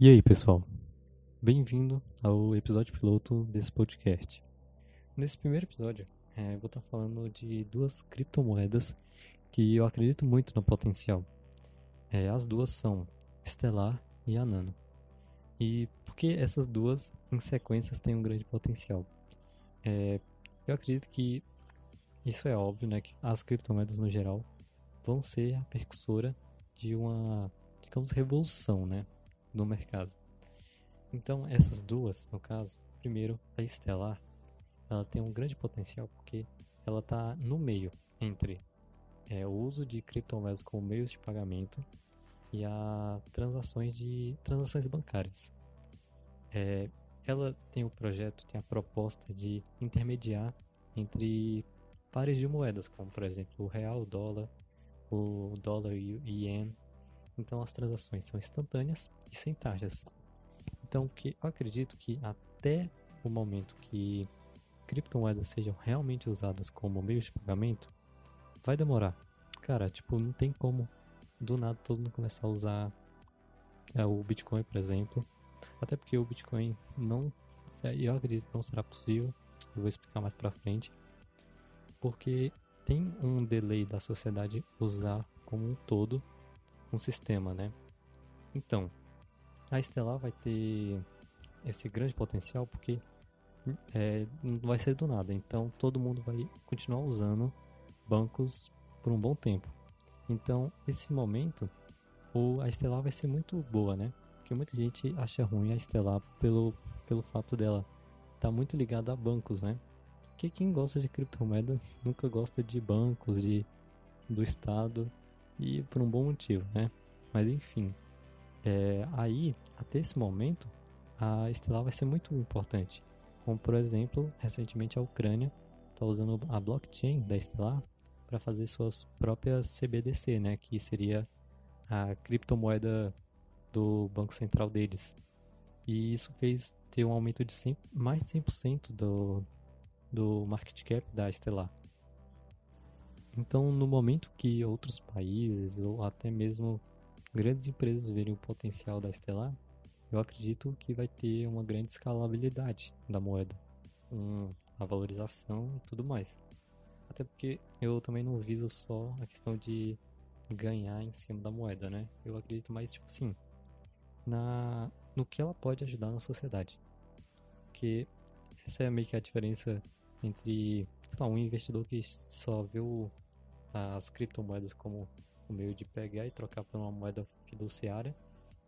E aí, pessoal? Bem-vindo ao episódio piloto desse podcast. Nesse primeiro episódio, é, eu vou estar falando de duas criptomoedas que eu acredito muito no potencial. É, as duas são Stellar e a Nano. E por que essas duas em sequências têm um grande potencial? É, eu acredito que isso é óbvio, né? Que as criptomoedas no geral vão ser a percussora de uma, digamos, revolução, né? No mercado. Então, essas duas, no caso, primeiro, a Stellar, ela tem um grande potencial porque ela está no meio entre é, o uso de criptomoedas como meios de pagamento e a transações de transações bancárias. É, ela tem o projeto, tem a proposta de intermediar entre pares de moedas, como por exemplo o real, o dólar, o dólar e o ien. Então as transações são instantâneas e sem taxas. Então que eu acredito que até o momento que criptomoedas sejam realmente usadas como meio de pagamento, vai demorar. Cara, tipo, não tem como do nada todo mundo começar a usar é, o Bitcoin, por exemplo. Até porque o Bitcoin não, eu acredito que não será possível. Eu vou explicar mais pra frente. Porque tem um delay da sociedade usar como um todo um sistema, né? Então, a Stellar vai ter esse grande potencial porque é, não vai ser do nada. Então todo mundo vai continuar usando bancos por um bom tempo. Então esse momento, o, a Stellar vai ser muito boa, né? Porque muita gente acha ruim a Stellar pelo, pelo fato dela estar tá muito ligada a bancos, né? Porque quem gosta de criptomoeda nunca gosta de bancos, de do Estado e por um bom motivo, né? Mas enfim, é, aí até esse momento a Stellar vai ser muito importante como por exemplo, recentemente a Ucrânia está usando a blockchain da Stellar para fazer suas próprias CBDC, né, que seria a criptomoeda do Banco Central deles. E isso fez ter um aumento de 100, mais de 100% do, do market cap da Stellar. Então, no momento que outros países ou até mesmo grandes empresas verem o potencial da Stellar, eu acredito que vai ter uma grande escalabilidade da moeda, a valorização e tudo mais. Até porque eu também não viso só a questão de ganhar em cima da moeda, né? Eu acredito mais, tipo assim, na, no que ela pode ajudar na sociedade. Porque essa é meio que a diferença entre lá, um investidor que só vê o, as criptomoedas como o meio de pegar e trocar por uma moeda fiduciária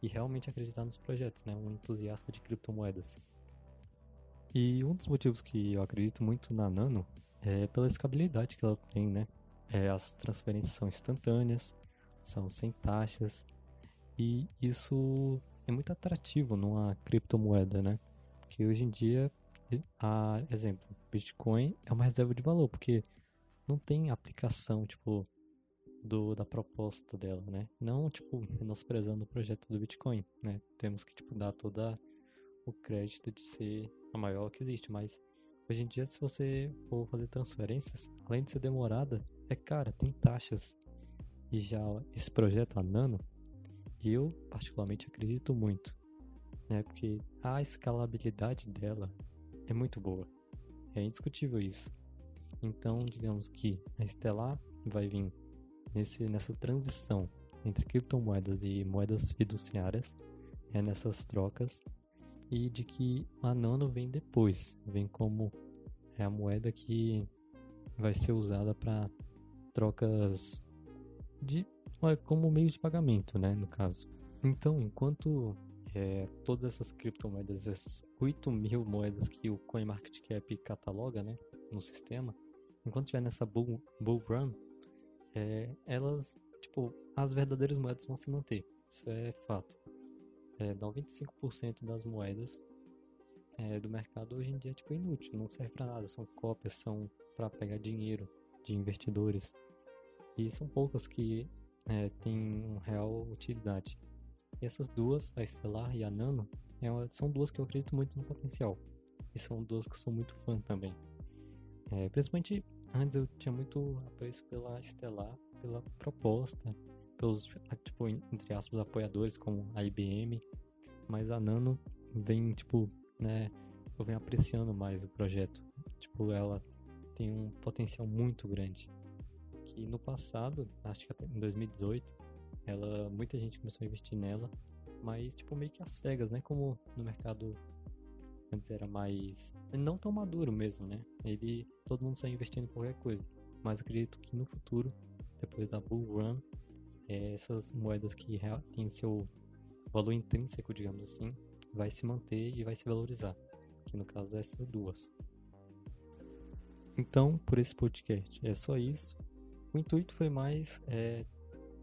e realmente acreditar nos projetos, né? Um entusiasta de criptomoedas. E um dos motivos que eu acredito muito na Nano é pela escalabilidade que ela tem, né? É, as transferências são instantâneas, são sem taxas e isso é muito atrativo numa criptomoeda, né? Porque hoje em dia, a exemplo, Bitcoin é uma reserva de valor, porque não tem aplicação, tipo, do, da proposta dela, né? Não, tipo, menosprezando o projeto do Bitcoin, né? Temos que, tipo, dar toda o crédito de ser a maior que existe, mas hoje em dia, se você for fazer transferências, além de ser demorada, é cara, tem taxas. E já esse projeto, a Nano, eu particularmente acredito muito, né? Porque a escalabilidade dela é muito boa. É indiscutível isso. Então, digamos que a Stellar vai vir nesse, nessa transição entre criptomoedas e moedas fiduciárias, é nessas trocas, e de que a Nano vem depois, vem como é a moeda que vai ser usada para trocas de como meio de pagamento, né, no caso. Então, enquanto é, todas essas criptomoedas, essas 8 mil moedas que o CoinMarketCap cataloga, né, no sistema, enquanto estiver nessa bull, bull run, é, elas, tipo, as verdadeiras moedas vão se manter. Isso é fato. É, 95% das moedas é, do mercado hoje em dia é tipo inútil, não serve para nada, são cópias, são para pegar dinheiro de investidores. E são poucas que é, têm real utilidade. E essas duas, a Stellar e a Nano, é uma, são duas que eu acredito muito no potencial. E são duas que eu sou muito fã também. É, principalmente Antes eu tinha muito apreço pela Estelar, pela proposta, pelos, tipo, entre aspas, apoiadores como a IBM, mas a Nano vem, tipo, né, eu venho apreciando mais o projeto. Tipo, ela tem um potencial muito grande. Que no passado, acho que até em 2018, ela, muita gente começou a investir nela, mas tipo meio que às cegas, né? Como no mercado antes era mais não tão maduro mesmo, né? Ele todo mundo sai investindo em qualquer coisa. Mas acredito que no futuro, depois da bull run, é, essas moedas que têm seu valor intrínseco, digamos assim, vai se manter e vai se valorizar. Que no caso essas duas. Então, por esse podcast é só isso. O intuito foi mais é,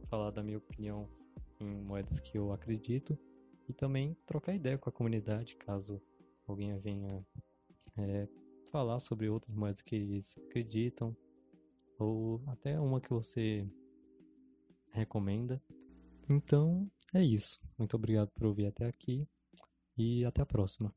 falar da minha opinião em moedas que eu acredito e também trocar ideia com a comunidade caso alguém venha é, falar sobre outras moedas que eles acreditam ou até uma que você recomenda. Então é isso. Muito obrigado por ouvir até aqui e até a próxima.